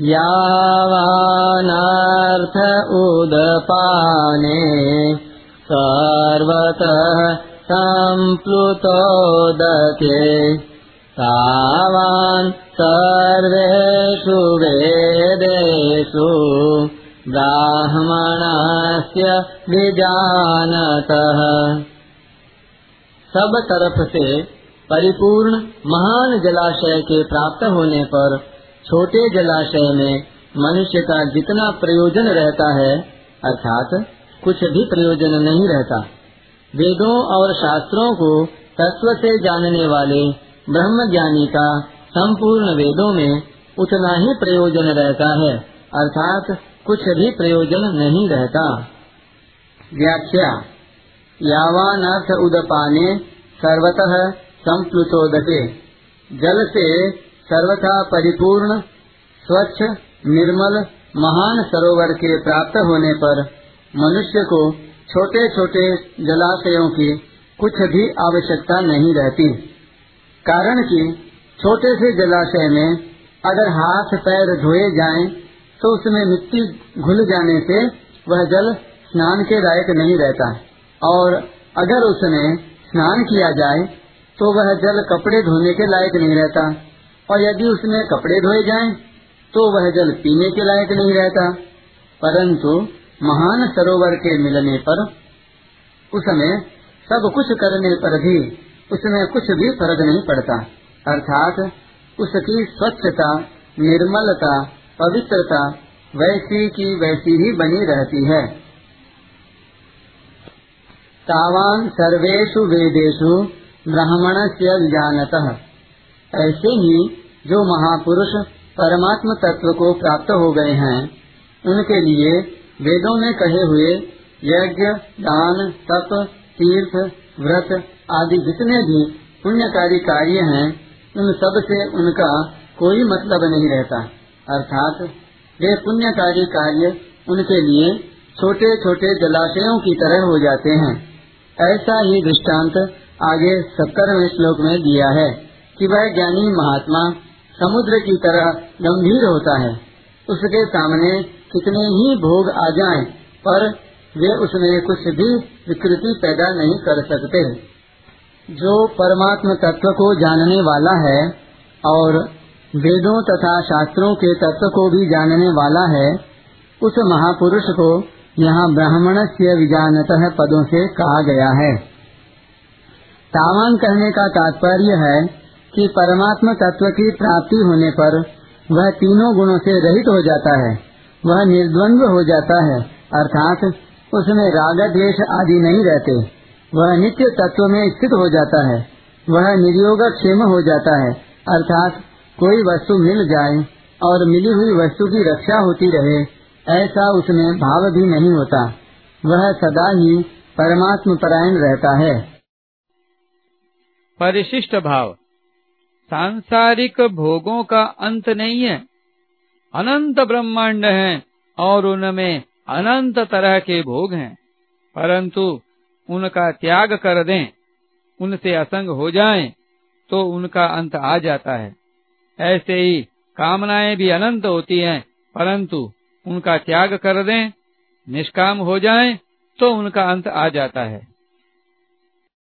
यावानार्थ उदपाने सर्वतः सम्प्लुतोदके तावान् सर्वेषु वेदेषु ब्राह्मणस्य विजानतः। सब तरफ़ से परिपूर्ण महान जलाशय के प्राप्त होने पर छोटे जलाशय में मनुष्य का जितना प्रयोजन रहता है, अर्थात कुछ भी प्रयोजन नहीं रहता। वेदों और शास्त्रों को तत्व से जानने वाले ब्रह्म ज्ञानी का संपूर्ण वेदों में उतना ही प्रयोजन रहता है, अर्थात कुछ भी प्रयोजन नहीं रहता। व्याख्या यावान उदपाने सर्वतः संप्लुतोदके, जल से सर्वथा परिपूर्ण, स्वच्छ, निर्मल, महान सरोवर के प्राप्त होने पर मनुष्य को छोटे छोटे जलाशयों की कुछ भी आवश्यकता नहीं रहती। कारण कि छोटे से जलाशय में अगर हाथ पैर धोए जाएँ तो उसमें मिट्टी घुल जाने से वह जल स्नान के लायक नहीं रहता। और अगर उसमें स्नान किया जाए तो वह जल कपड़े धोने के लायक नहीं रहता। और यदि उसमें कपड़े धोए जाएँ तो वह जल पीने के लायक नहीं रहता। परंतु महान सरोवर के मिलने पर, उसमें सब कुछ करने पर भी उसमें कुछ भी फ़र्क नहीं पड़ता। अर्थात उसकी स्वच्छता, निर्मलता, पवित्रता वैसी की वैसी ही बनी रहती है। तावान सर्वेशु वेदेशु ब्राह्मण से जानत ऐसे ही जो महापुरुष परमात्म तत्व को प्राप्त हो गए हैं, उनके लिए वेदों में कहे हुए यज्ञ, दान, तप, तीर्थ, व्रत आदि जितने भी पुण्यकारी कार्य हैं, उन सबसे उनका कोई मतलब नहीं रहता। अर्थात वे पुण्यकारी कार्य उनके लिए छोटे छोटे जलाशयों की तरह हो जाते हैं। ऐसा ही दृष्टांत आगे सत्तरवें श्लोक में दिया है। कि वह ज्ञानी महात्मा समुद्र की तरह गंभीर होता है। उसके सामने कितने ही भोग आ जाएँ, पर वे उसमें कुछ भी विकृति पैदा नहीं कर सकते। जो परमात्म तत्व को जानने वाला है और वेदों तथा शास्त्रों के तत्व को भी जानने वाला है उस महापुरुष को यहाँ ब्राह्मण से विजानत पदों से कहा गया है। तावान कहने का तात्पर्य है कि परमात्म तत्व की प्राप्ति होने पर वह तीनों गुणों से रहित हो जाता है, वह निर्द्वंद हो जाता है, अर्थात उसमें राग द्वेष आदि नहीं रहते। वह नित्य तत्व में स्थित हो जाता है, वह निर्योग क्षेम हो जाता है, अर्थात कोई वस्तु मिल जाए और मिली हुई वस्तु की रक्षा होती रहे, ऐसा उसमें भाव भी नहीं होता। वह सदा ही परमात्म परायण रहता है। परिशिष्ट भाव। सांसारिक भोगों का अंत नहीं है। अनंत ब्रह्मांड है और उनमें अनंत तरह के भोग हैं। परंतु उनका त्याग कर दें, उनसे असंग हो जाएँ तो उनका अंत आ जाता है। ऐसे ही कामनाएँ भी अनंत होती हैं, परंतु उनका त्याग कर दें, निष्काम हो जाएँ तो उनका अंत आ जाता है।